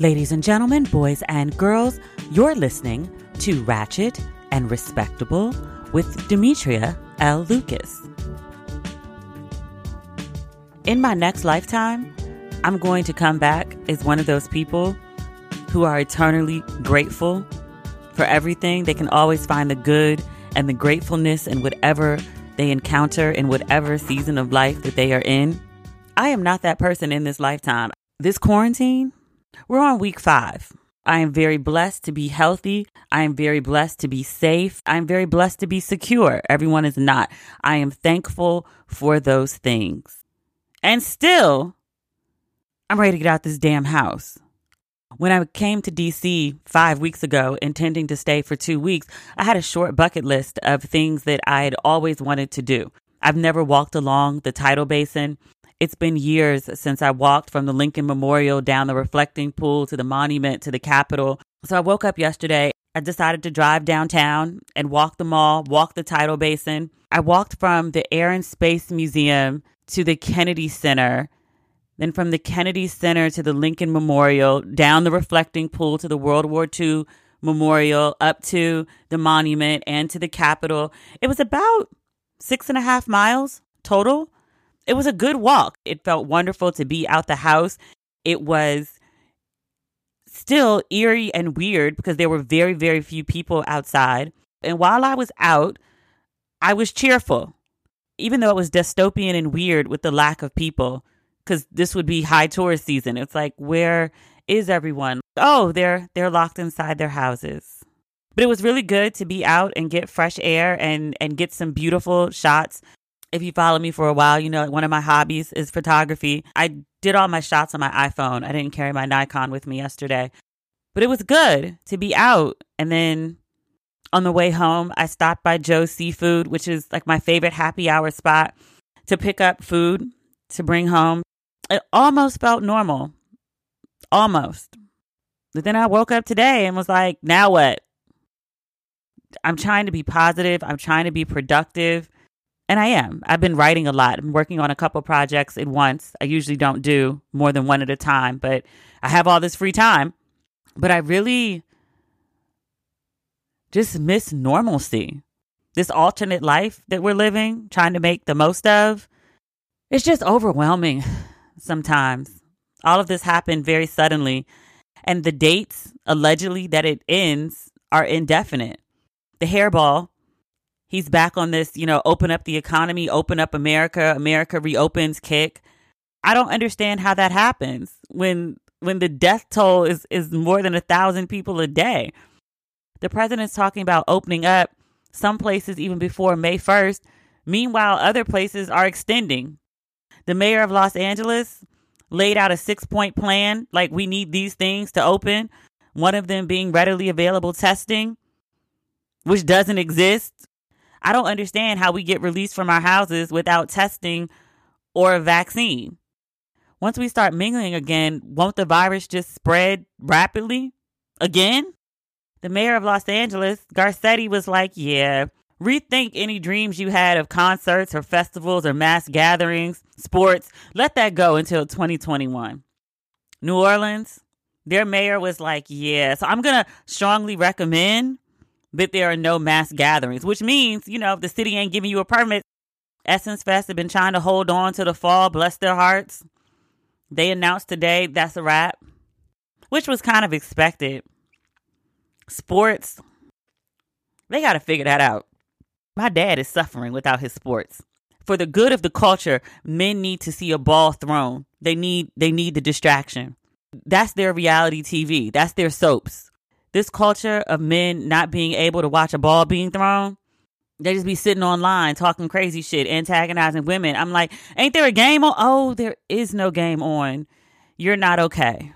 Ladies and gentlemen, boys and girls, you're listening to Ratchet and Respectable with Demetria L. Lucas. In my next lifetime, I'm going to come back as one of those people who are eternally grateful for everything. They can always find the good and the gratefulness in whatever they encounter in whatever season of life that they are in. I am not that person in this lifetime. This quarantine, we're on week five. I am very blessed to be healthy. I am very blessed to be safe. I am very blessed to be secure. Everyone is not. I am thankful for those things. And still, I'm ready to get out this damn house. When I came to DC five weeks ago, intending to stay for two weeks, I had a short bucket list of things that I had always wanted to do. I've never walked along the tidal basin. It's been years since I walked from the Lincoln Memorial down the reflecting pool to the monument to the Capitol. So I woke up yesterday. I decided to drive downtown and walk the mall, walk the tidal basin. I walked from the Air and Space Museum to the Kennedy Center, then from the Kennedy Center to the Lincoln Memorial, down the reflecting pool to the World War II Memorial, up to the monument and to the Capitol. It was about six and a half miles total it was a good walk. It felt wonderful to be out the house. It was still eerie and weird because there were very, very few people outside. And while I was out, I was cheerful, even though it was dystopian and weird with the lack of people, because this would be high tourist season. It's like, where is everyone? Oh, they're they're locked inside their houses. But it was really good to be out and get fresh air and and get some beautiful shots if you follow me for a while, you know one of my hobbies is photography. I did all my shots on my iPhone. I didn't carry my Nikon with me yesterday. But it was good to be out. And then on the way home, I stopped by Joe's Seafood, which is like my favorite happy hour spot, to pick up food to bring home. It almost felt normal. Almost. But then I woke up today and was like, now what? I'm trying to be positive. I'm trying to be productive. And I am. I've been writing a lot. I'm working on a couple projects at once. I usually don't do more than one at a time, but I have all this free time. But I really just miss normalcy. This alternate life that we're living, trying to make the most of. It's just overwhelming sometimes. All of this happened very suddenly, and the dates allegedly that it ends are indefinite. The hairball he's back on this, you know, open up the economy, open up America, America reopens kick. I don't understand how that happens when when the death toll is is more than a thousand people a day. The president's talking about opening up some places even before May 1st. Meanwhile, other places are extending. The mayor of Los Angeles laid out a six point plan like we need these things to open, one of them being readily available testing, which doesn't exist. I don't understand how we get released from our houses without testing or a vaccine. Once we start mingling again, won't the virus just spread rapidly again? The mayor of Los Angeles, Garcetti, was like, Yeah, rethink any dreams you had of concerts or festivals or mass gatherings, sports. Let that go until 2021. New Orleans, their mayor was like, Yeah, so I'm going to strongly recommend that there are no mass gatherings, which means, you know, if the city ain't giving you a permit, Essence Fest have been trying to hold on to the fall, bless their hearts. They announced today that's a wrap, which was kind of expected. Sports, they got to figure that out. My dad is suffering without his sports. For the good of the culture, men need to see a ball thrown. They need they need the distraction. That's their reality TV. That's their soaps this culture of men not being able to watch a ball being thrown, they just be sitting online talking crazy shit, antagonizing women. I'm like, ain't there a game on? Oh, there is no game on. You're not okay.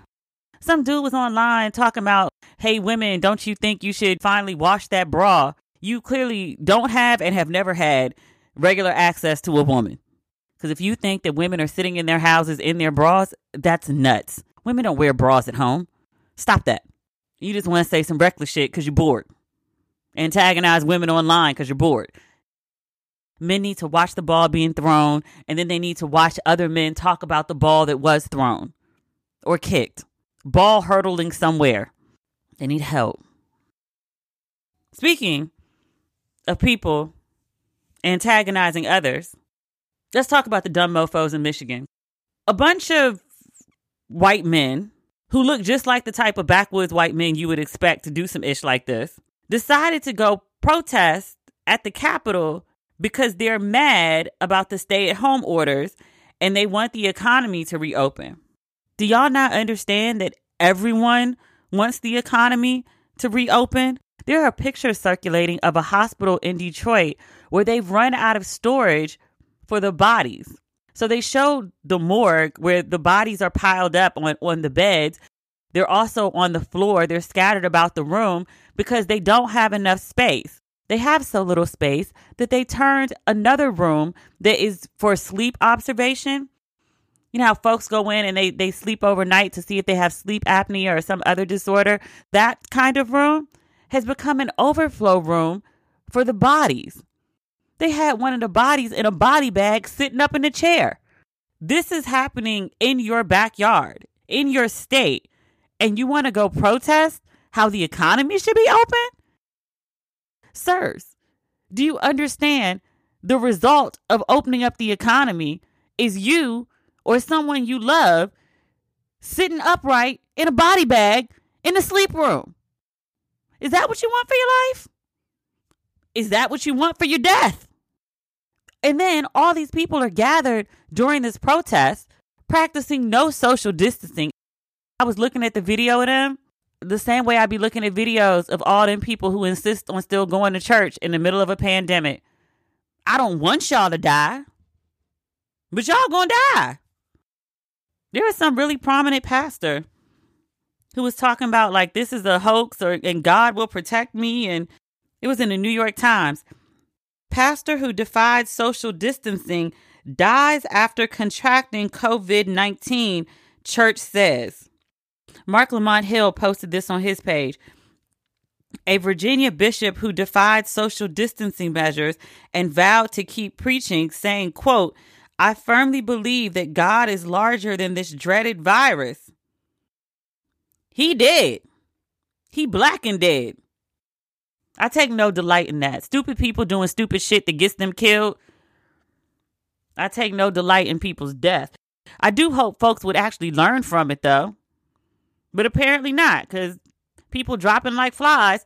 Some dude was online talking about, hey, women, don't you think you should finally wash that bra? You clearly don't have and have never had regular access to a woman. Because if you think that women are sitting in their houses in their bras, that's nuts. Women don't wear bras at home. Stop that. You just want to say some reckless shit because you're bored. Antagonize women online because you're bored. Men need to watch the ball being thrown, and then they need to watch other men talk about the ball that was thrown or kicked ball hurdling somewhere. They need help. Speaking of people antagonizing others, let's talk about the dumb mofos in Michigan. A bunch of white men who look just like the type of backwoods white men you would expect to do some ish like this decided to go protest at the Capitol because they're mad about the stay at home orders and they want the economy to reopen. Do y'all not understand that everyone wants the economy to reopen? There are pictures circulating of a hospital in Detroit where they've run out of storage for the bodies. So they showed the morgue where the bodies are piled up on, on the beds. They're also on the floor. They're scattered about the room because they don't have enough space. They have so little space that they turned another room that is for sleep observation. You know how folks go in and they, they sleep overnight to see if they have sleep apnea or some other disorder? That kind of room has become an overflow room for the bodies. They had one of the bodies in a body bag sitting up in a chair. This is happening in your backyard, in your state, and you want to go protest how the economy should be open? Sirs, do you understand the result of opening up the economy is you or someone you love sitting upright in a body bag in a sleep room? Is that what you want for your life? Is that what you want for your death? And then all these people are gathered during this protest practicing no social distancing. I was looking at the video of them the same way I'd be looking at videos of all them people who insist on still going to church in the middle of a pandemic. I don't want y'all to die, but y'all gonna die. There was some really prominent pastor who was talking about like this is a hoax or and God will protect me and it was in the New York Times. Pastor who defied social distancing dies after contracting COVID-19, church says. Marc Lamont Hill posted this on his page. A Virginia bishop who defied social distancing measures and vowed to keep preaching, saying, quote, I firmly believe that God is larger than this dreaded virus. He did. He black and dead. I take no delight in that. Stupid people doing stupid shit that gets them killed. I take no delight in people's death. I do hope folks would actually learn from it though. But apparently not, because people dropping like flies.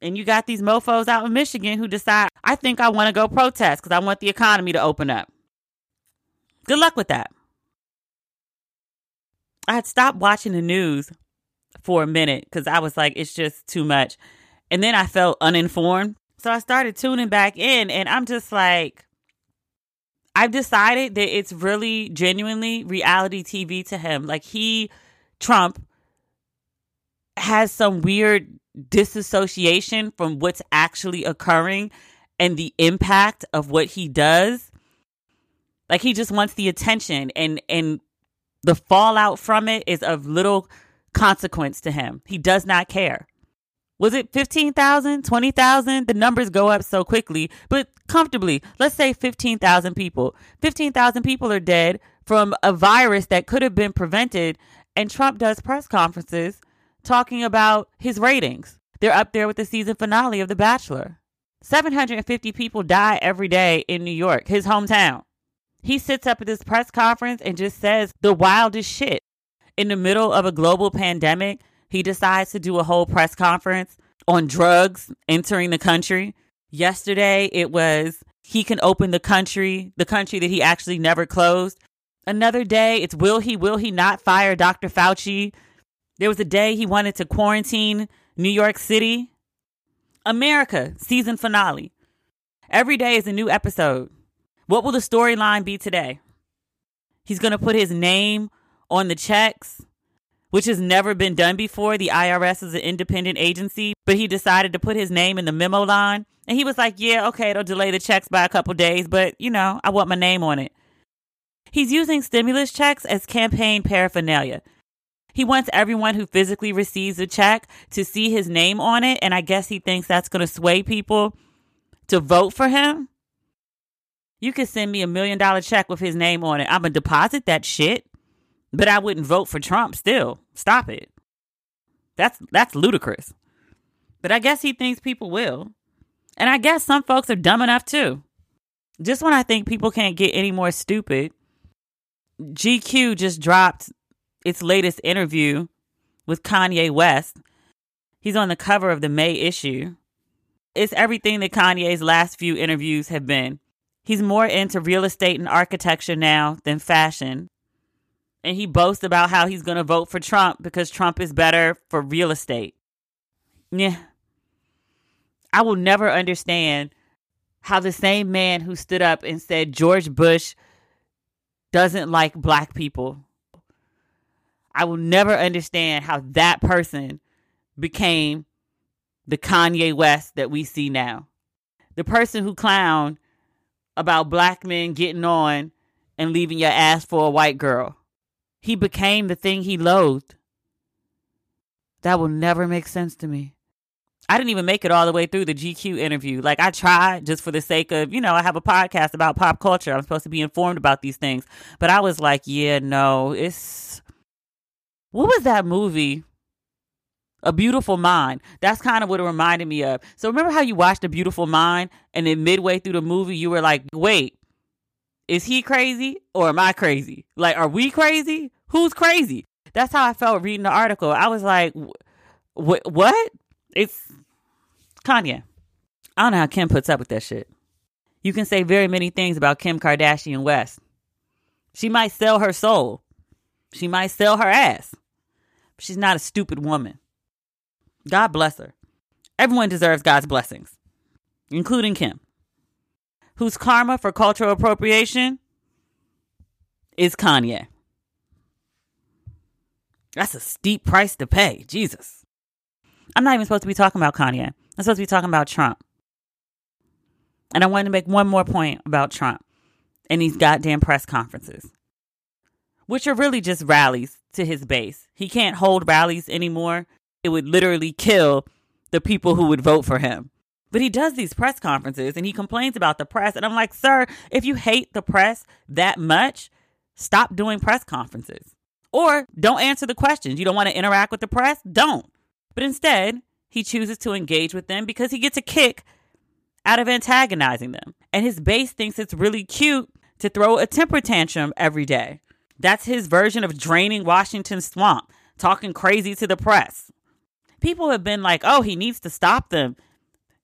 And you got these mofos out in Michigan who decide, I think I want to go protest because I want the economy to open up. Good luck with that. I had stopped watching the news for a minute because I was like, it's just too much. And then I felt uninformed. So I started tuning back in, and I'm just like, I've decided that it's really genuinely reality TV to him. Like, he Trump has some weird disassociation from what's actually occurring and the impact of what he does. Like he just wants the attention and and the fallout from it is of little consequence to him. He does not care. Was it 15,000, 20,000? The numbers go up so quickly, but comfortably, let's say 15,000 people. 15,000 people are dead from a virus that could have been prevented and Trump does press conferences talking about his ratings. They're up there with the season finale of The Bachelor. 750 people die every day in New York, his hometown. He sits up at this press conference and just says the wildest shit. In the middle of a global pandemic, he decides to do a whole press conference on drugs entering the country. Yesterday, it was he can open the country, the country that he actually never closed. Another day, it's will he, will he not fire Dr. Fauci? There was a day he wanted to quarantine New York City. America, season finale. Every day is a new episode. What will the storyline be today? He's going to put his name on the checks, which has never been done before. The IRS is an independent agency, but he decided to put his name in the memo line. And he was like, yeah, okay, it'll delay the checks by a couple days, but you know, I want my name on it. He's using stimulus checks as campaign paraphernalia. He wants everyone who physically receives a check to see his name on it, and I guess he thinks that's going to sway people to vote for him. You could send me a million dollar check with his name on it. I'm going to deposit that shit. But I wouldn't vote for Trump still. Stop it. That's that's ludicrous. But I guess he thinks people will. And I guess some folks are dumb enough too. Just when I think people can't get any more stupid, GQ just dropped its latest interview with Kanye West. He's on the cover of the May issue. It's everything that Kanye's last few interviews have been. He's more into real estate and architecture now than fashion. And he boasts about how he's going to vote for Trump because Trump is better for real estate. Yeah. I will never understand how the same man who stood up and said George Bush doesn't like black people. I will never understand how that person became the Kanye West that we see now. The person who clowned about black men getting on and leaving your ass for a white girl. He became the thing he loathed. That will never make sense to me. I didn't even make it all the way through the GQ interview. Like I tried just for the sake of, you know, I have a podcast about pop culture. I'm supposed to be informed about these things. But I was like, yeah, no, it's what was that movie? A Beautiful Mind. That's kind of what it reminded me of. So remember how you watched A Beautiful Mind and then midway through the movie you were like, "Wait, is he crazy or am I crazy? Like are we crazy? Who's crazy?" That's how I felt reading the article. I was like, "What what? It's Kanye. I don't know how Kim puts up with that shit. You can say very many things about Kim Kardashian West. She might sell her soul. She might sell her ass. But she's not a stupid woman. God bless her. Everyone deserves God's blessings, including Kim, whose karma for cultural appropriation is Kanye. That's a steep price to pay. Jesus. I'm not even supposed to be talking about Kanye. I'm supposed to be talking about Trump. And I wanted to make one more point about Trump and these goddamn press conferences, which are really just rallies to his base. He can't hold rallies anymore. It would literally kill the people who would vote for him. But he does these press conferences and he complains about the press. And I'm like, sir, if you hate the press that much, stop doing press conferences. Or don't answer the questions. You don't want to interact with the press? Don't. But instead, he chooses to engage with them because he gets a kick out of antagonizing them. And his base thinks it's really cute to throw a temper tantrum every day. That's his version of draining Washington's swamp, talking crazy to the press. People have been like, oh, he needs to stop them.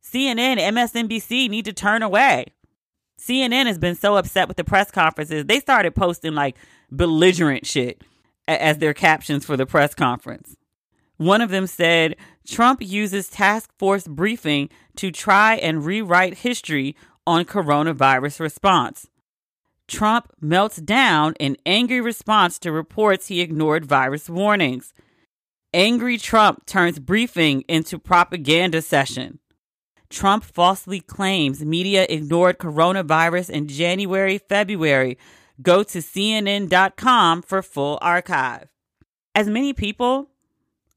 CNN, MSNBC need to turn away. CNN has been so upset with the press conferences, they started posting like belligerent shit as their captions for the press conference. One of them said Trump uses task force briefing to try and rewrite history on coronavirus response. Trump melts down in angry response to reports he ignored virus warnings. Angry Trump turns briefing into propaganda session. Trump falsely claims media ignored coronavirus in January, February. Go to CNN.com for full archive. As many people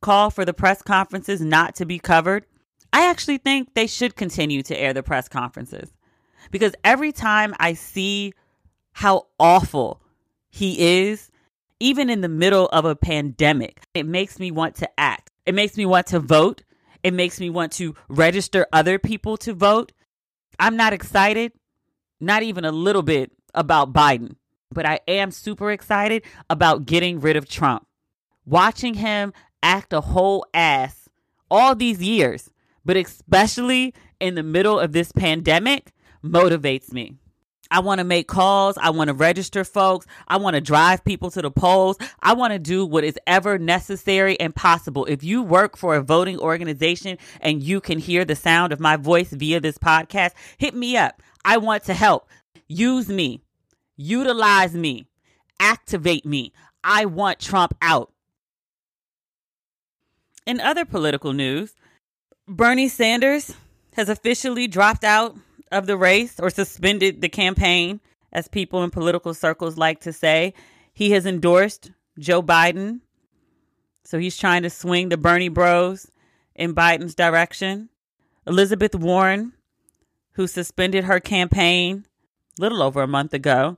call for the press conferences not to be covered, I actually think they should continue to air the press conferences. Because every time I see how awful he is, even in the middle of a pandemic, it makes me want to act. It makes me want to vote. It makes me want to register other people to vote. I'm not excited, not even a little bit, about Biden, but I am super excited about getting rid of Trump. Watching him act a whole ass all these years, but especially in the middle of this pandemic, motivates me. I want to make calls. I want to register folks. I want to drive people to the polls. I want to do what is ever necessary and possible. If you work for a voting organization and you can hear the sound of my voice via this podcast, hit me up. I want to help. Use me. Utilize me. Activate me. I want Trump out. In other political news, Bernie Sanders has officially dropped out of the race or suspended the campaign, as people in political circles like to say. He has endorsed Joe Biden. So he's trying to swing the Bernie bros in Biden's direction. Elizabeth Warren, who suspended her campaign little over a month ago,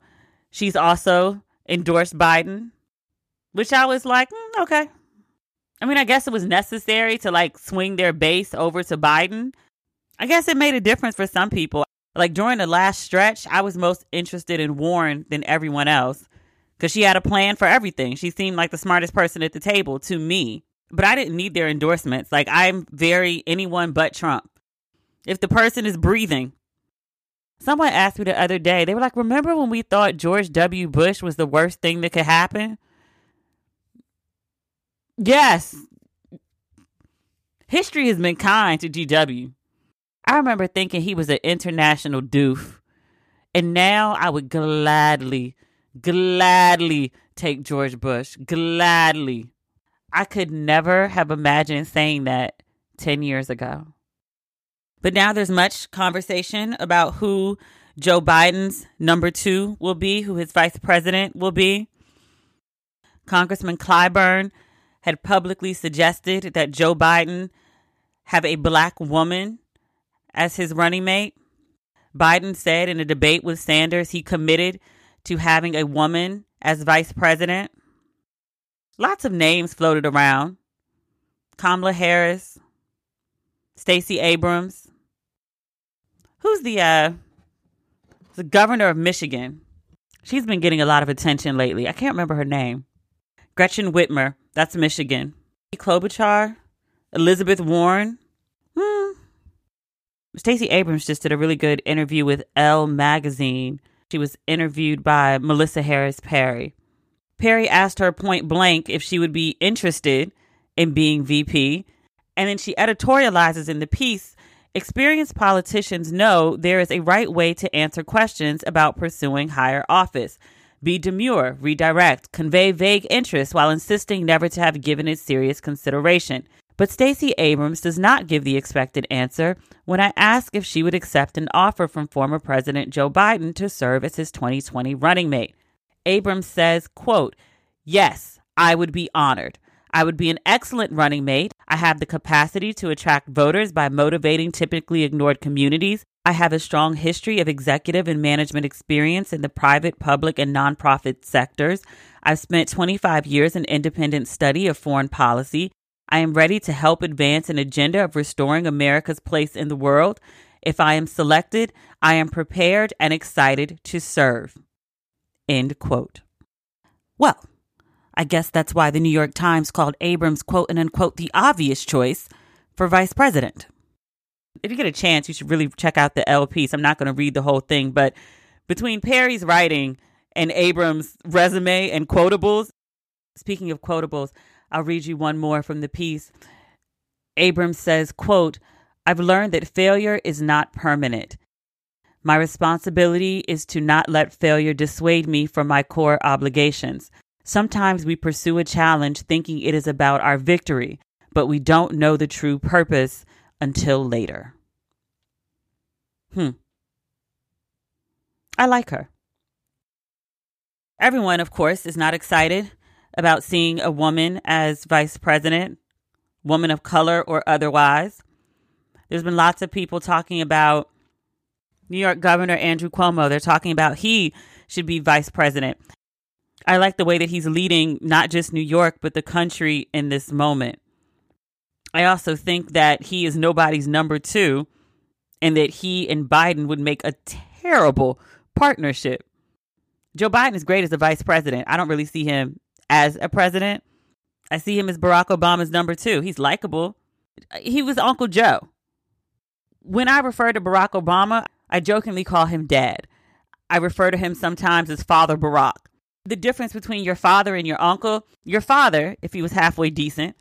she's also endorsed Biden. which I was like, mm, okay. I mean, I guess it was necessary to like swing their base over to Biden. I guess it made a difference for some people. Like during the last stretch, I was most interested in Warren than everyone else because she had a plan for everything. She seemed like the smartest person at the table to me, but I didn't need their endorsements. Like I'm very anyone but Trump. If the person is breathing, someone asked me the other day, they were like, Remember when we thought George W. Bush was the worst thing that could happen? Yes. History has been kind to GW. I remember thinking he was an international doof. And now I would gladly, gladly take George Bush. Gladly. I could never have imagined saying that 10 years ago. But now there's much conversation about who Joe Biden's number two will be, who his vice president will be. Congressman Clyburn had publicly suggested that Joe Biden have a black woman as his running mate. Biden said in a debate with Sanders he committed to having a woman as vice president. Lots of names floated around Kamala Harris, Stacey Abrams. Who's the uh the governor of Michigan? She's been getting a lot of attention lately. I can't remember her name. Gretchen Whitmer. That's Michigan. Klobuchar, Elizabeth Warren. Hmm. Stacey Abrams just did a really good interview with Elle magazine. She was interviewed by Melissa Harris Perry. Perry asked her point blank if she would be interested in being VP, and then she editorializes in the piece experienced politicians know there is a right way to answer questions about pursuing higher office be demure, redirect, convey vague interest while insisting never to have given it serious consideration. But Stacey Abrams does not give the expected answer when I ask if she would accept an offer from former President Joe Biden to serve as his 2020 running mate. Abrams says, quote, "Yes, I would be honored. I would be an excellent running mate. I have the capacity to attract voters by motivating typically ignored communities. I have a strong history of executive and management experience in the private, public, and nonprofit sectors. I've spent 25 years in independent study of foreign policy. I am ready to help advance an agenda of restoring America's place in the world. If I am selected, I am prepared and excited to serve. End quote. Well, I guess that's why the New York Times called Abrams, quote and unquote, the obvious choice for vice president. If you get a chance, you should really check out the Elle piece. I'm not going to read the whole thing, but between Perry's writing and Abrams' resume and quotables, speaking of quotables, I'll read you one more from the piece. Abrams says, quote, I've learned that failure is not permanent. My responsibility is to not let failure dissuade me from my core obligations. Sometimes we pursue a challenge thinking it is about our victory, but we don't know the true purpose until later. Hmm. I like her. Everyone, of course, is not excited about seeing a woman as vice president, woman of color or otherwise. There's been lots of people talking about New York Governor Andrew Cuomo. They're talking about he should be vice president. I like the way that he's leading not just New York, but the country in this moment. I also think that he is nobody's number two and that he and Biden would make a terrible partnership. Joe Biden is great as a vice president. I don't really see him as a president. I see him as Barack Obama's number two. He's likable. He was Uncle Joe. When I refer to Barack Obama, I jokingly call him dad. I refer to him sometimes as Father Barack the difference between your father and your uncle. Your father, if he was halfway decent,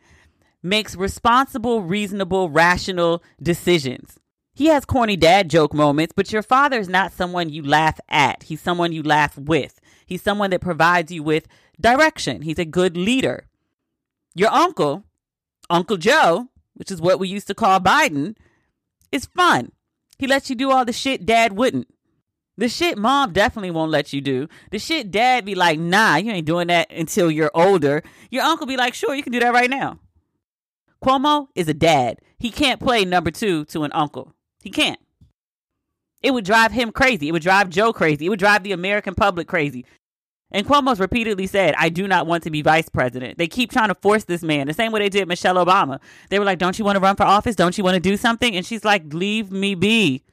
makes responsible, reasonable, rational decisions. He has corny dad joke moments, but your father is not someone you laugh at. He's someone you laugh with. He's someone that provides you with direction. He's a good leader. Your uncle, Uncle Joe, which is what we used to call Biden, is fun. He lets you do all the shit dad wouldn't. The shit mom definitely won't let you do. The shit dad be like, nah, you ain't doing that until you're older. Your uncle be like, sure, you can do that right now. Cuomo is a dad. He can't play number two to an uncle. He can't. It would drive him crazy. It would drive Joe crazy. It would drive the American public crazy. And Cuomo's repeatedly said, I do not want to be vice president. They keep trying to force this man, the same way they did Michelle Obama. They were like, Don't you want to run for office? Don't you want to do something? And she's like, Leave me be.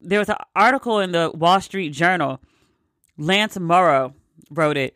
There was an article in the Wall Street Journal. Lance Morrow wrote it.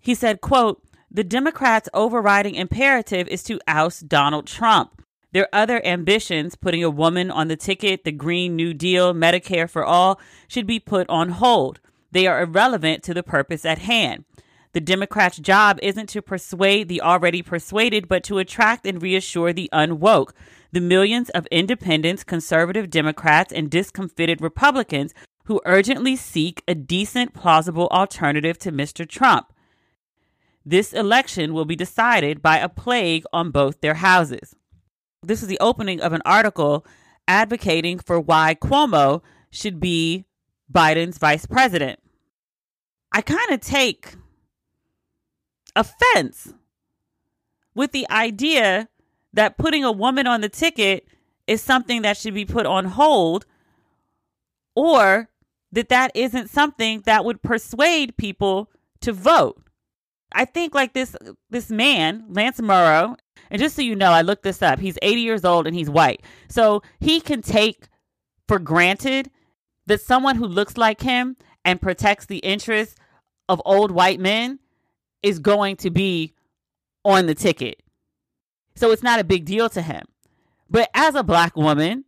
He said, quote, the Democrats' overriding imperative is to oust Donald Trump. Their other ambitions, putting a woman on the ticket, the Green New Deal, Medicare for all, should be put on hold. They are irrelevant to the purpose at hand. The Democrats' job isn't to persuade the already persuaded, but to attract and reassure the unwoke. The millions of independents, conservative Democrats, and discomfited Republicans who urgently seek a decent, plausible alternative to Mr. Trump. This election will be decided by a plague on both their houses. This is the opening of an article advocating for why Cuomo should be Biden's vice president. I kind of take offense with the idea that putting a woman on the ticket is something that should be put on hold or that that isn't something that would persuade people to vote. I think like this this man, Lance Morrow, and just so you know, I looked this up. He's 80 years old and he's white. So he can take for granted that someone who looks like him and protects the interests of old white men is going to be on the ticket. So it's not a big deal to him. But as a black woman,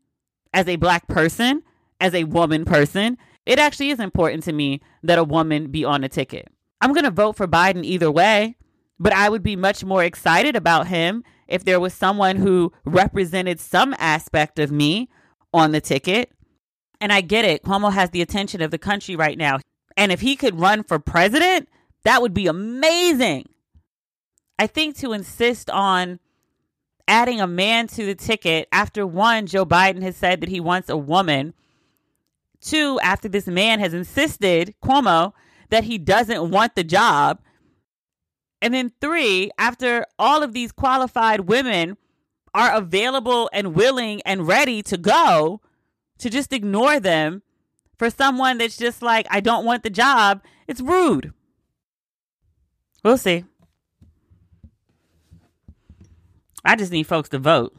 as a black person, as a woman person, it actually is important to me that a woman be on the ticket. I'm going to vote for Biden either way, but I would be much more excited about him if there was someone who represented some aspect of me on the ticket. And I get it. Cuomo has the attention of the country right now. And if he could run for president, that would be amazing. I think to insist on adding a man to the ticket after one, Joe Biden has said that he wants a woman. Two, after this man has insisted, Cuomo, that he doesn't want the job. And then three, after all of these qualified women are available and willing and ready to go, to just ignore them for someone that's just like, I don't want the job, it's rude. We'll see. I just need folks to vote.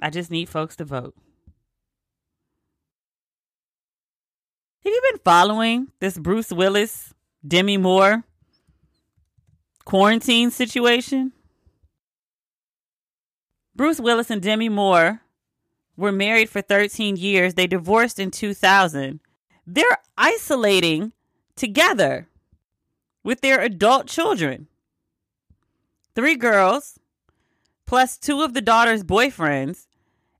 I just need folks to vote. Have you been following this Bruce Willis, Demi Moore quarantine situation? Bruce Willis and Demi Moore were married for 13 years. They divorced in 2000. They're isolating together with their adult children. Three girls, plus two of the daughter's boyfriends,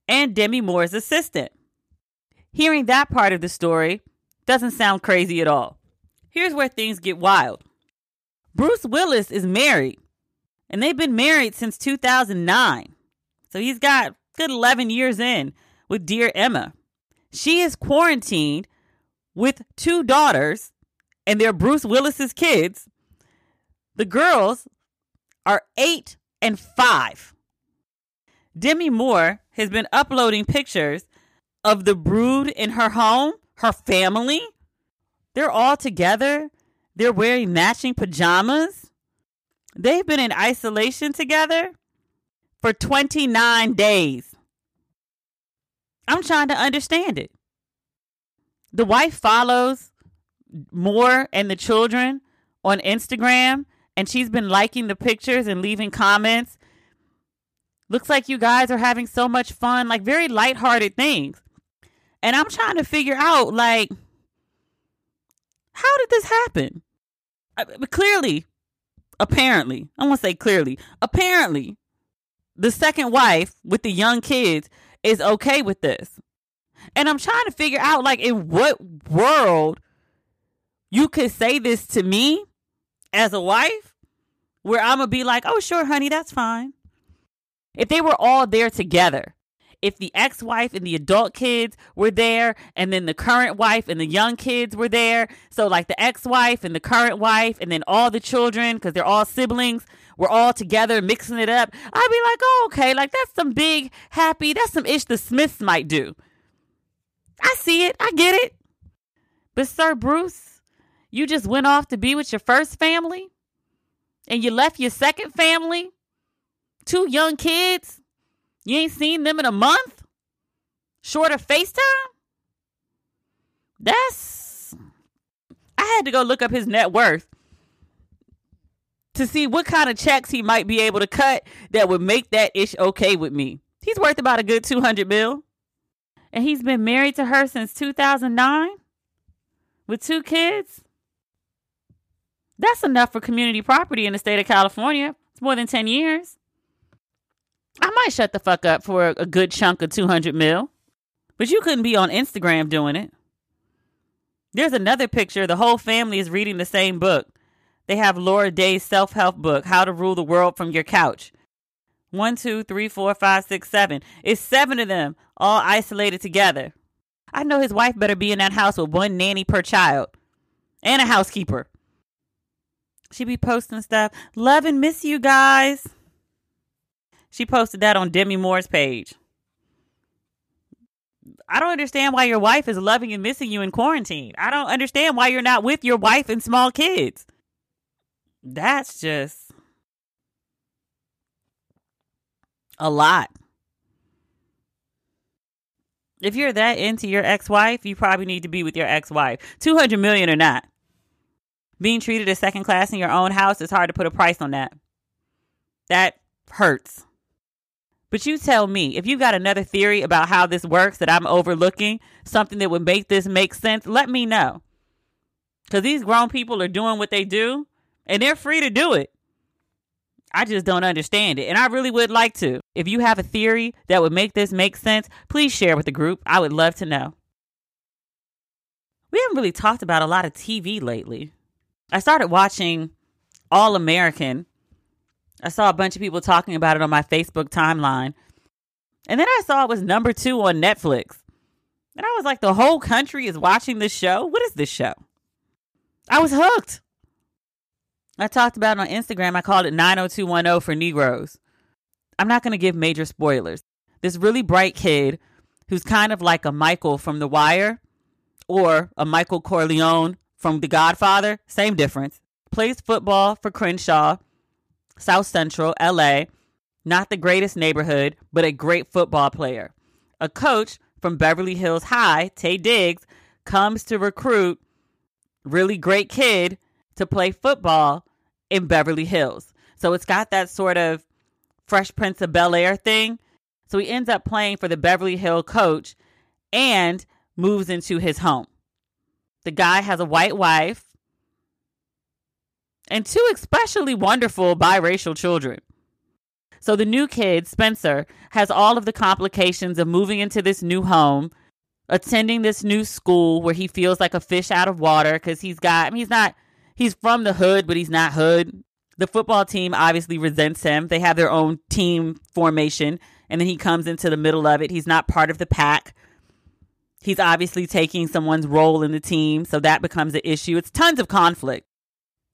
and Demi Moore's assistant. Hearing that part of the story doesn't sound crazy at all. Here's where things get wild Bruce Willis is married, and they've been married since 2009. So he's got good 11 years in with dear Emma. She is quarantined with two daughters, and they're Bruce Willis's kids. The girls are eight and five. Demi Moore has been uploading pictures of the brood in her home her family. They're all together. They're wearing matching pajamas. They've been in isolation together for 29 days. I'm trying to understand it. The wife follows Moore and the children on Instagram, and she's been liking the pictures and leaving comments. Looks like you guys are having so much fun, like very lighthearted things. And I'm trying to figure out, like, how did this happen? I, clearly, apparently, I want to say clearly, apparently, the second wife with the young kids is okay with this. And I'm trying to figure out, like, in what world you could say this to me as a wife, where I'm going to be like, oh, sure, honey, that's fine. If they were all there together, if the ex wife and the adult kids were there, and then the current wife and the young kids were there. So, like the ex wife and the current wife, and then all the children, because they're all siblings, we're all together mixing it up. I'd be like, oh, okay, like that's some big, happy, that's some ish the Smiths might do. I see it, I get it. But, Sir Bruce, You just went off to be with your first family and you left your second family, two young kids. You ain't seen them in a month? Short of FaceTime? That's. I had to go look up his net worth to see what kind of checks he might be able to cut that would make that ish okay with me. He's worth about a good 200 mil. And he's been married to her since 2009 with two kids. That's enough for community property in the state of California. It's more than 10 years. I might shut the fuck up for a good chunk of 200 mil. But you couldn't be on Instagram doing it. There's another picture. The whole family is reading the same book. They have Laura Day's self help book, How to Rule the World from Your Couch. One, two, three, four, five, six, seven. It's seven of them, all isolated together. I know his wife better be in that house with one nanny per child and a housekeeper. She be posting stuff. Love and miss you guys. She posted that on Demi Moore's page. I don't understand why your wife is loving and missing you in quarantine. I don't understand why you're not with your wife and small kids. That's just a lot. If you're that into your ex-wife, you probably need to be with your ex-wife. 200 million or not. Being treated as second class in your own house is hard to put a price on that. That hurts. But you tell me, if you got another theory about how this works that I'm overlooking, something that would make this make sense, let me know. Because these grown people are doing what they do, and they're free to do it. I just don't understand it. And I really would like to. If you have a theory that would make this make sense, please share with the group. I would love to know. We haven't really talked about a lot of TV lately. I started watching All American. I saw a bunch of people talking about it on my Facebook timeline. And then I saw it was number two on Netflix. And I was like, the whole country is watching this show? What is this show? I was hooked. I talked about it on Instagram. I called it 90210 for Negroes. I'm not going to give major spoilers. This really bright kid who's kind of like a Michael from The Wire or a Michael Corleone from The Godfather, same difference. Plays football for Crenshaw, South Central, LA. Not the greatest neighborhood, but a great football player. A coach from Beverly Hills High, Taye Diggs, comes to recruit really great kid to play football in Beverly Hills. So it's got that sort of Fresh Prince of Bel Air thing. So he ends up playing for the Beverly Hill coach and moves into his home. The guy has a white wife and two especially wonderful biracial children. So the new kid, Spencer, has all of the complications of moving into this new home, attending this new school where he feels like a fish out of water because he's got, I mean, he's not, he's from the hood, but he's not hood. The football team obviously resents him. They have their own team formation, and then he comes into the middle of it. He's not part of the pack. He's obviously taking someone's role in the team, so that becomes an issue. It's tons of conflict.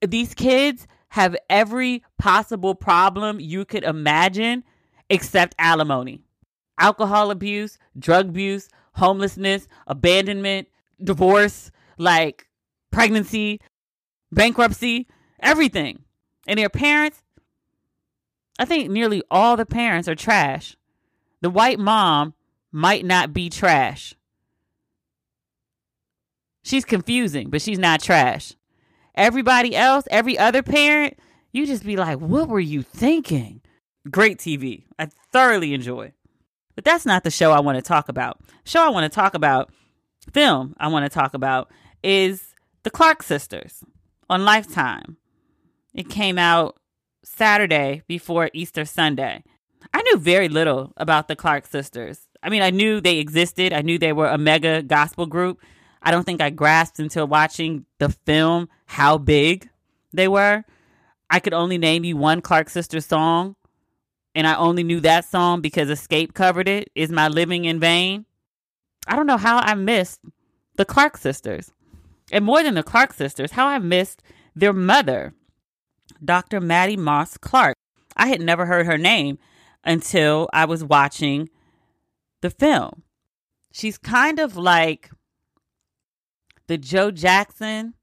These kids have every possible problem you could imagine except alimony, alcohol abuse, drug abuse, homelessness, abandonment, divorce, like pregnancy, bankruptcy, everything. And their parents, I think nearly all the parents are trash. The white mom might not be trash. She's confusing, but she's not trash. Everybody else, every other parent, you just be like, what were you thinking? Great TV. I thoroughly enjoy. But that's not the show I want to talk about. Show I want to talk about, film I want to talk about is The Clark Sisters on Lifetime. It came out Saturday before Easter Sunday. I knew very little about the Clark sisters. I mean, I knew they existed. I knew they were a mega gospel group, I don't think I grasped until watching the film how big they were. I could only name you one Clark Sisters song, and I only knew that song because Xscape covered it. Is My Living in Vain? I don't know how I missed the Clark Sisters. And more than the Clark Sisters, how I missed their mother, Dr. Mattie Moss Clark. I had never heard her name until I was watching the film. She's kind of like the Joe Jackson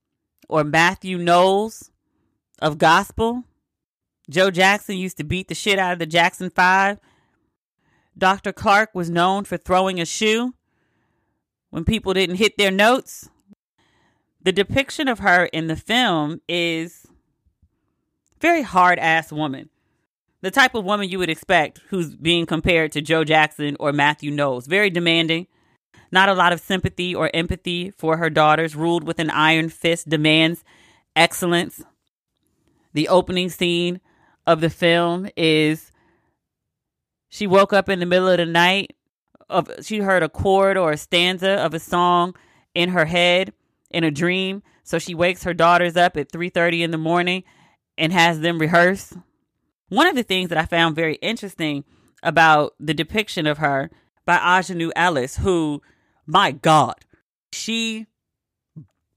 or Matthew Knowles of gospel. Joe Jackson used to beat the shit out of the Jackson Five. Dr. Clark was known for throwing a shoe when people didn't hit their notes. The depiction of her in the film is very hard ass woman. The type of woman you would expect who's being compared to Joe Jackson or Matthew Knowles. Very demanding. Not a lot of sympathy or empathy for her daughters, ruled with an iron fist, demands excellence. The opening scene of the film is she woke up in the middle of the night of she heard a chord or a stanza of a song in her head in a dream. So she wakes her daughters up at 3:30 in the morning and has them rehearse. One of the things that I found very interesting about the depiction of her by Aunjanue Ellis, who, my God, she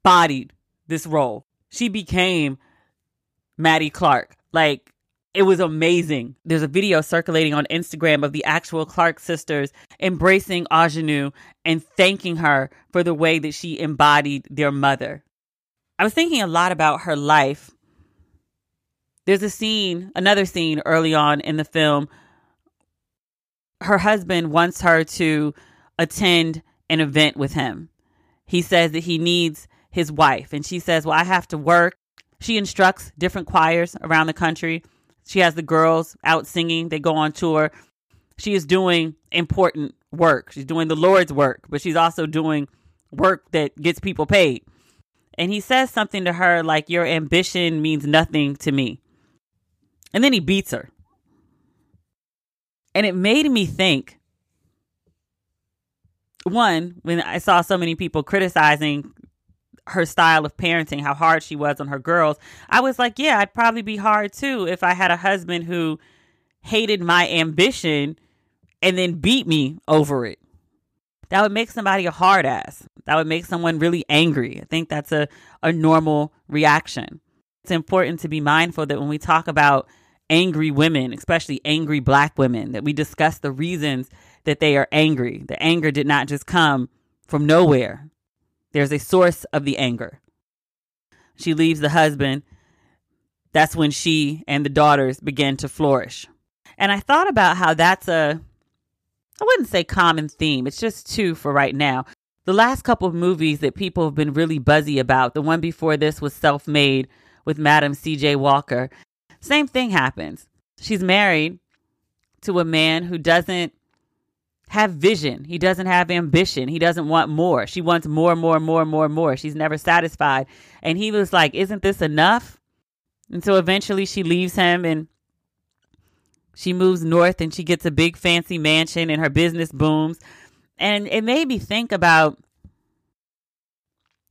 bodied this role. She became Mattie Clark. Like, it was amazing. There's a video circulating on Instagram of the actual Clark sisters embracing Aunjanue and thanking her for the way that she embodied their mother. I was thinking a lot about her life there's a scene, another scene early on in the film. Her husband wants her to attend an event with him. He says that he needs his wife, and she says, Well, I have to work. She instructs different choirs around the country. She has the girls out singing, they go on tour. She is doing important work. She's doing the Lord's work, but she's also doing work that gets people paid. And he says something to her like, Your ambition means nothing to me. And then he beats her. And it made me think one, when I saw so many people criticizing her style of parenting, how hard she was on her girls, I was like, yeah, I'd probably be hard too if I had a husband who hated my ambition and then beat me over it. That would make somebody a hard ass. That would make someone really angry. I think that's a, a normal reaction. It's important to be mindful that when we talk about angry women, especially angry black women, that we discuss the reasons that they are angry. The anger did not just come from nowhere, there's a source of the anger. She leaves the husband. That's when she and the daughters begin to flourish. And I thought about how that's a, I wouldn't say common theme, it's just two for right now. The last couple of movies that people have been really buzzy about, the one before this was Self Made with Madam C.J. Walker. Same thing happens. She's married to a man who doesn't have vision. He doesn't have ambition. He doesn't want more. She wants more, more, more, more, more. She's never satisfied. And he was like, Isn't this enough? And so eventually she leaves him and she moves north and she gets a big fancy mansion and her business booms. And it made me think about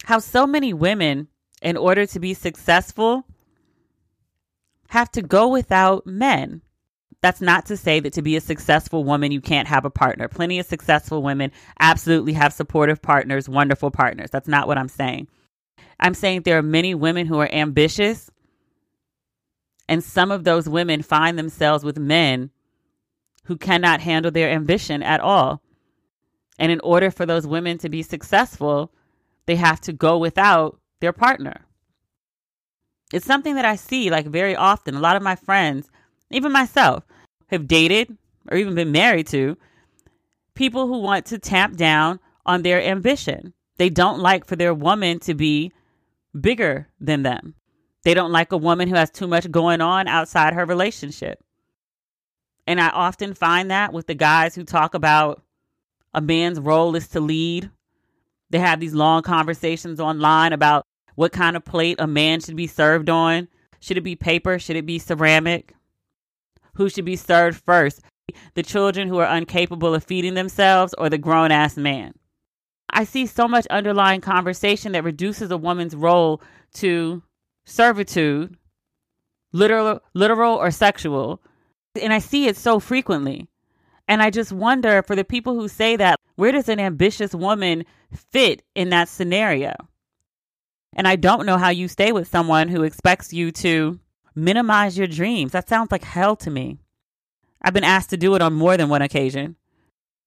how so many women, in order to be successful, have to go without men. That's not to say that to be a successful woman, you can't have a partner. Plenty of successful women absolutely have supportive partners, wonderful partners. That's not what I'm saying. I'm saying there are many women who are ambitious, and some of those women find themselves with men who cannot handle their ambition at all. And in order for those women to be successful, they have to go without their partner. It's something that I see like very often. A lot of my friends, even myself, have dated or even been married to people who want to tamp down on their ambition. They don't like for their woman to be bigger than them. They don't like a woman who has too much going on outside her relationship. And I often find that with the guys who talk about a man's role is to lead. They have these long conversations online about what kind of plate a man should be served on. Should it be paper? Should it be ceramic? Who should be served first? The children who are incapable of feeding themselves or the grown ass man? I see so much underlying conversation that reduces a woman's role to servitude, literal, literal or sexual. And I see it so frequently. And I just wonder for the people who say that, where does an ambitious woman fit in that scenario? And I don't know how you stay with someone who expects you to minimize your dreams. That sounds like hell to me. I've been asked to do it on more than one occasion.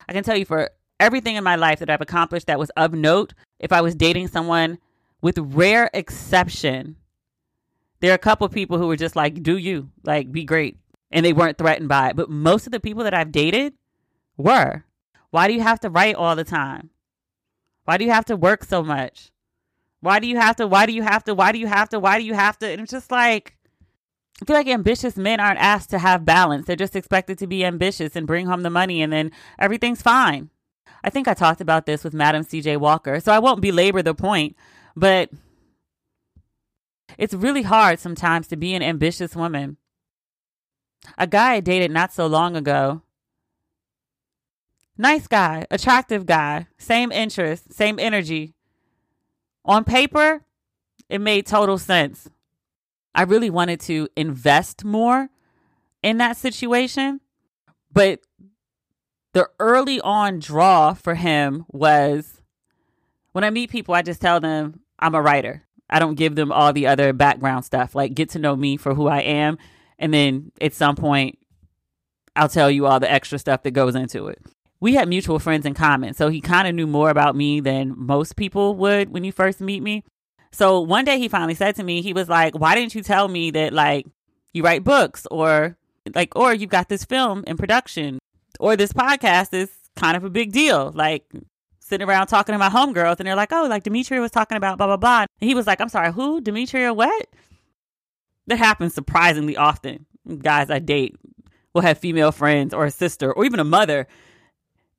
I can tell you for everything in my life that I've accomplished that was of note, if I was dating someone with rare exception, there are a couple people who were just like, do you, like, be great. And they weren't threatened by it. But most of the people that I've dated were. Why do you have to write all the time? Why do you have to work so much? Why do you have to? Why do you have to? Why do you have to? Why do you have to? And it's just like, I feel like ambitious men aren't asked to have balance. They're just expected to be ambitious and bring home the money, and then everything's fine. I think I talked about this with Madam CJ Walker, so I won't belabor the point, but it's really hard sometimes to be an ambitious woman. A guy I dated not so long ago, nice guy, attractive guy, same interests, same energy. On paper, it made total sense. I really wanted to invest more in that situation, but the early on draw for him was when I meet people, I just tell them I'm a writer. I don't give them all the other background stuff. Like, get to know me for who I am. And then at some point, I'll tell you all the extra stuff that goes into it. We had mutual friends in common. So he kind of knew more about me than most people would when you first meet me. So one day he finally said to me, he was like, Why didn't you tell me that, like, you write books or, like, or you've got this film in production or this podcast is kind of a big deal. Like sitting around talking to my homegirls and they're like, oh, like Demetria was talking about blah, blah, blah. And he was like, I'm sorry, who? Demetria what? That happens surprisingly often. Guys I date will have female friends or a sister or even a mother.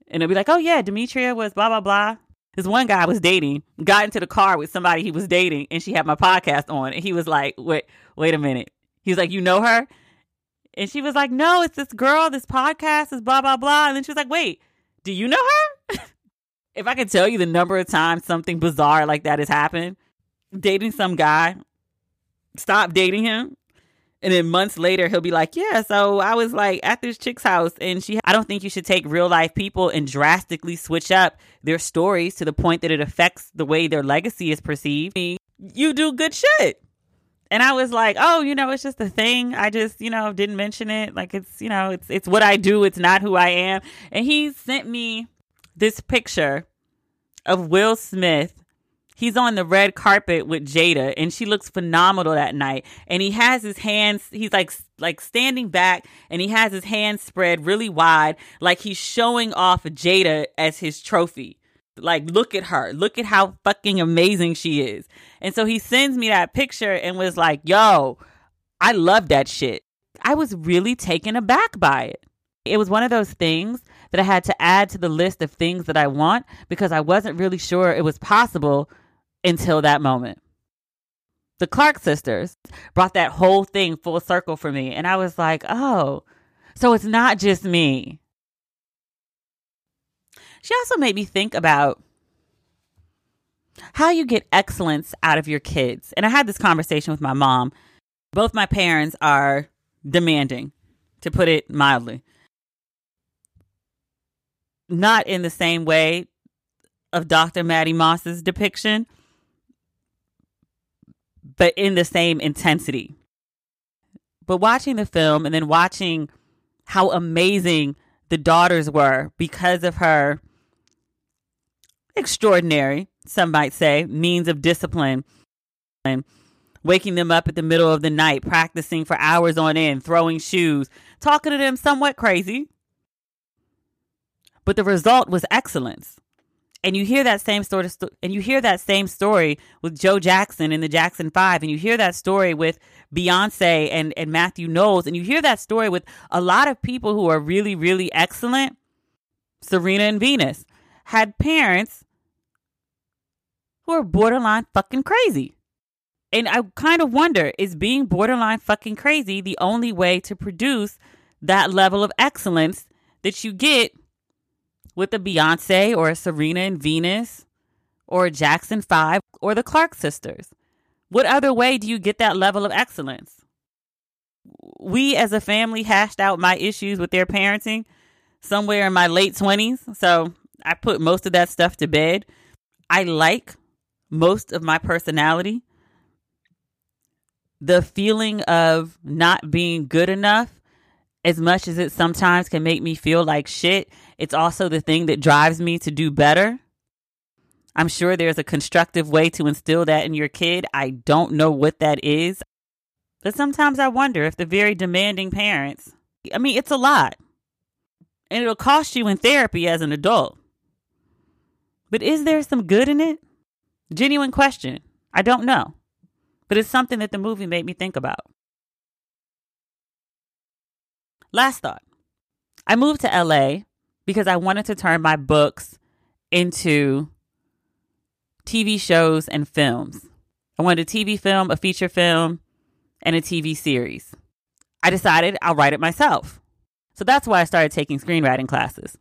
And they'll be like, oh, yeah, Demetria was blah, blah, blah. This one guy I was dating got into the car with somebody he was dating and she had my podcast on. And he was like, wait, wait a minute. He was like, you know her? And she was like, no, it's this girl, this podcast is blah, blah, blah. And then she was like, wait, do you know her? if I could tell you the number of times something bizarre like that has happened, dating some guy, stop dating him. And then months later, he'll be like, Yeah, so I was like at this chick's house, and she, I don't think you should take real life people and drastically switch up their stories to the point that it affects the way their legacy is perceived. You do good shit. And I was like, oh, you know, it's just a thing. I just, you know, didn't mention it. Like it's, you know, it's it's what I do. It's not who I am. And he sent me this picture of Will Smith. He's on the red carpet with Jada and she looks phenomenal that night. And he has his hands he's like like standing back and he has his hands spread really wide like he's showing off Jada as his trophy. Like, look at her. Look at how fucking amazing she is. And so he sends me that picture and was like, yo, I love that shit. I was really taken aback by it. It was one of those things that I had to add to the list of things that I want because I wasn't really sure it was possible until that moment. The Clark sisters brought that whole thing full circle for me. And I was like, oh, so it's not just me. She also made me think about how you get excellence out of your kids. And I had this conversation with my mom. Both my parents are demanding, to put it mildly. Not in the same way of Dr. Mattie Moss's depiction, but in the same intensity. But watching the film and then watching how amazing the daughters were because of her extraordinary, some might say, means of discipline. And waking them up at the middle of the night, practicing for hours on end, throwing shoes, talking to them somewhat crazy. But the result was excellence. And you hear that same story, and you hear that same story with Joe Jackson and the Jackson Five, and you hear that story with Beyonce and, and Matthew Knowles, and you hear that story with a lot of people who are really, really excellent. Serena and Venus had parents who are borderline fucking crazy. And I kind of wonder is being borderline fucking crazy the only way to produce that level of excellence that you get with a Beyonce or a Serena and Venus or a Jackson 5 or the Clark sisters? What other way do you get that level of excellence? We as a family hashed out my issues with their parenting somewhere in my late 20s. So I put most of that stuff to bed. I like most of my personality. The feeling of not being good enough, as much as it sometimes can make me feel like shit, it's also the thing that drives me to do better. I'm sure there's a constructive way to instill that in your kid. I don't know what that is. But sometimes I wonder if the very demanding parents, I mean, it's a lot. And it'll cost you in therapy as an adult. But is there some good in it? Genuine question. I don't know. But it's something that the movie made me think about. Last thought I moved to LA because I wanted to turn my books into TV shows and films. I wanted a TV film, a feature film, and a TV series. I decided I'll write it myself. So that's why I started taking screenwriting classes.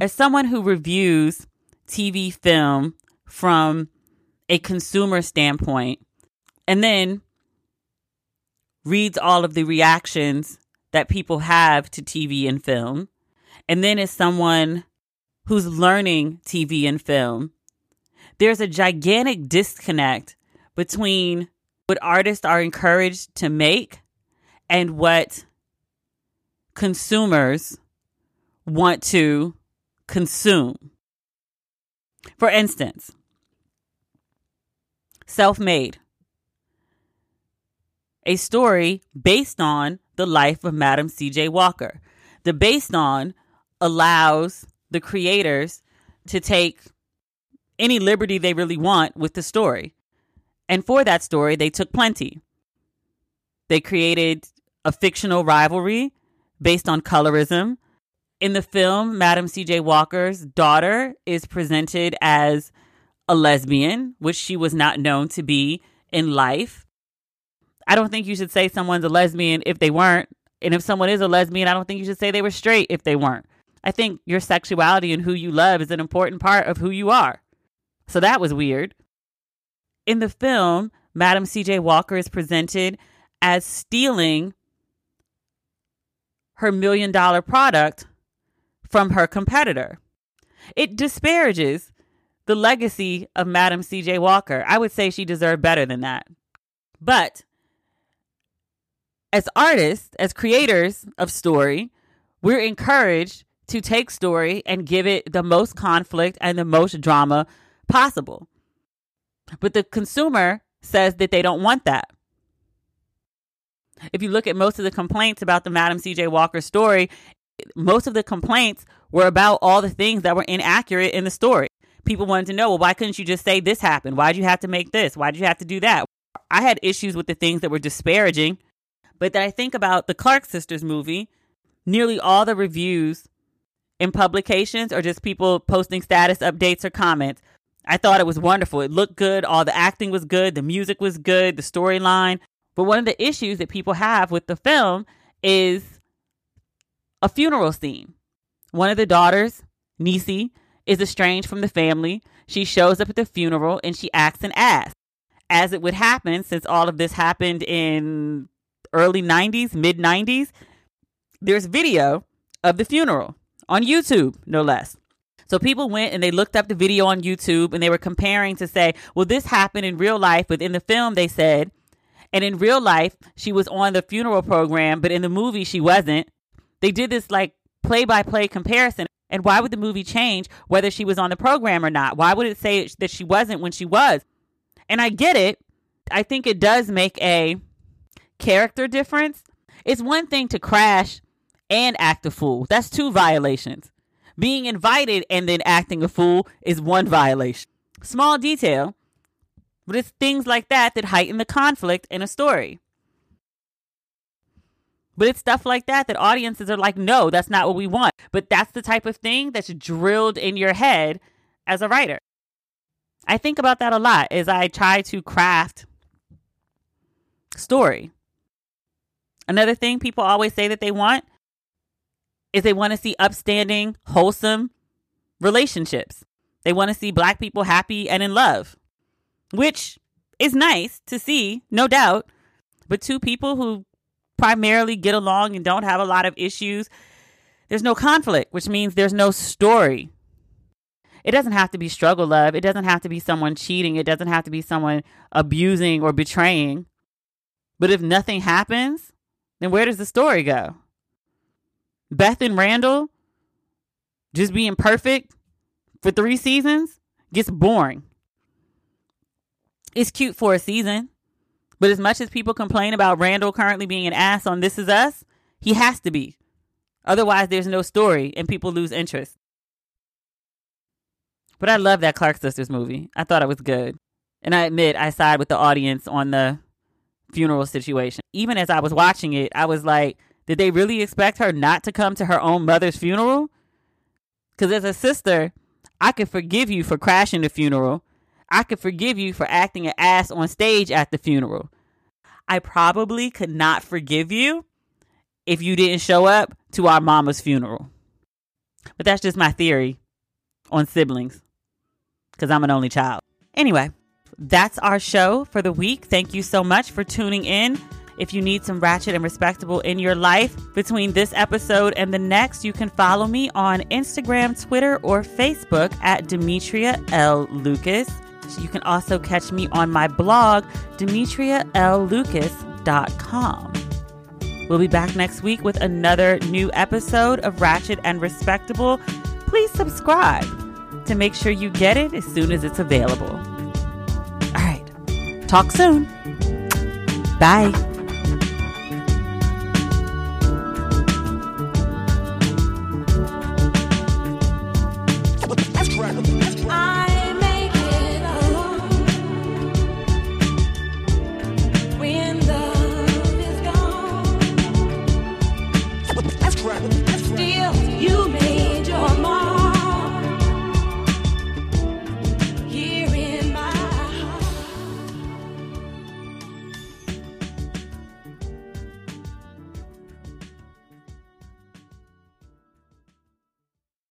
As someone who reviews TV film from a consumer standpoint and then reads all of the reactions that people have to TV and film, and then as someone who's learning TV and film, there's a gigantic disconnect between what artists are encouraged to make and what consumers want to consume. For instance, Self Made, a story based on the life of Madam C.J. Walker. The based on allows the creators to take any liberty they really want with the story. And for that story, they took plenty. They created a fictional rivalry based on colorism. In the film, Madam C.J. Walker's daughter is presented as a lesbian, which she was not known to be in life. I don't think you should say someone's a lesbian if they weren't. And if someone is a lesbian, I don't think you should say they were straight if they weren't. I think your sexuality and who you love is an important part of who you are. So that was weird. In the film, Madam C.J. Walker is presented as stealing her million dollar product from her competitor. It disparages the legacy of Madam C.J. Walker. I would say she deserved better than that. But as artists, as creators of story, we're encouraged to take story and give it the most conflict and the most drama possible. But the consumer says that they don't want that. If you look at most of the complaints about the Madam CJ Walker story, most of the complaints were about all the things that were inaccurate in the story. People wanted to know, well, why couldn't you just say this happened? Why'd you have to make this? Why'd you have to do that? I had issues with the things that were disparaging, but that I think about the Clark sisters movie, nearly all the reviews in publications are just people posting status updates or comments I thought it was wonderful. It looked good. All the acting was good. The music was good. The storyline. But one of the issues that people have with the film is a funeral scene. One of the daughters, Nisi, is estranged from the family. She shows up at the funeral and she acts an ass. As it would happen, since all of this happened in early 90s, mid 90s, there's video of the funeral on YouTube, no less. So people went and they looked up the video on YouTube and they were comparing to say, well, this happened in real life, but in the film they said, and in real life she was on the funeral program, but in the movie she wasn't. They did this like play by play comparison. And why would the movie change whether she was on the program or not? Why would it say that she wasn't when she was? And I get it. I think it does make a character difference. It's one thing to crash and act a fool. That's two violations. Being invited and then acting a fool is one violation. Small detail, but it's things like that that heighten the conflict in a story. But it's stuff like that that audiences are like, no, that's not what we want. But that's the type of thing that's drilled in your head as a writer. I think about that a lot as I try to craft story. Another thing people always say that they want is they want to see upstanding, wholesome relationships. They want to see black people happy and in love, which is nice to see, no doubt. But two people who primarily get along and don't have a lot of issues, there's no conflict, which means there's no story. It doesn't have to be struggle love. It doesn't have to be someone cheating. It doesn't have to be someone abusing or betraying. But if nothing happens, then where does the story go? Beth and Randall just being perfect for three seasons, gets boring. It's cute for a season, but as much as people complain about Randall currently being an ass on This Is Us, he has to be. Otherwise, there's no story and people lose interest. But I love that Clark Sisters movie. I thought it was good. And I admit I side with the audience on the funeral situation. Even as I was watching it, I was like, did they really expect her not to come to her own mother's funeral? Because as a sister, I could forgive you for crashing the funeral. I could forgive you for acting an ass on stage at the funeral. I probably could not forgive you if you didn't show up to our mama's funeral. But that's just my theory on siblings because I'm an only child. Anyway, that's our show for the week. Thank you so much for tuning in. If you need some ratchet and respectable in your life between this episode and the next, you can follow me on Instagram, Twitter, or Facebook at Demetria L. Lucas. You can also catch me on my blog, DemetriaLLucas.com. We'll be back next week with another new episode of Ratchet and Respectable. Please subscribe to make sure you get it as soon as it's available. Talk soon. Bye.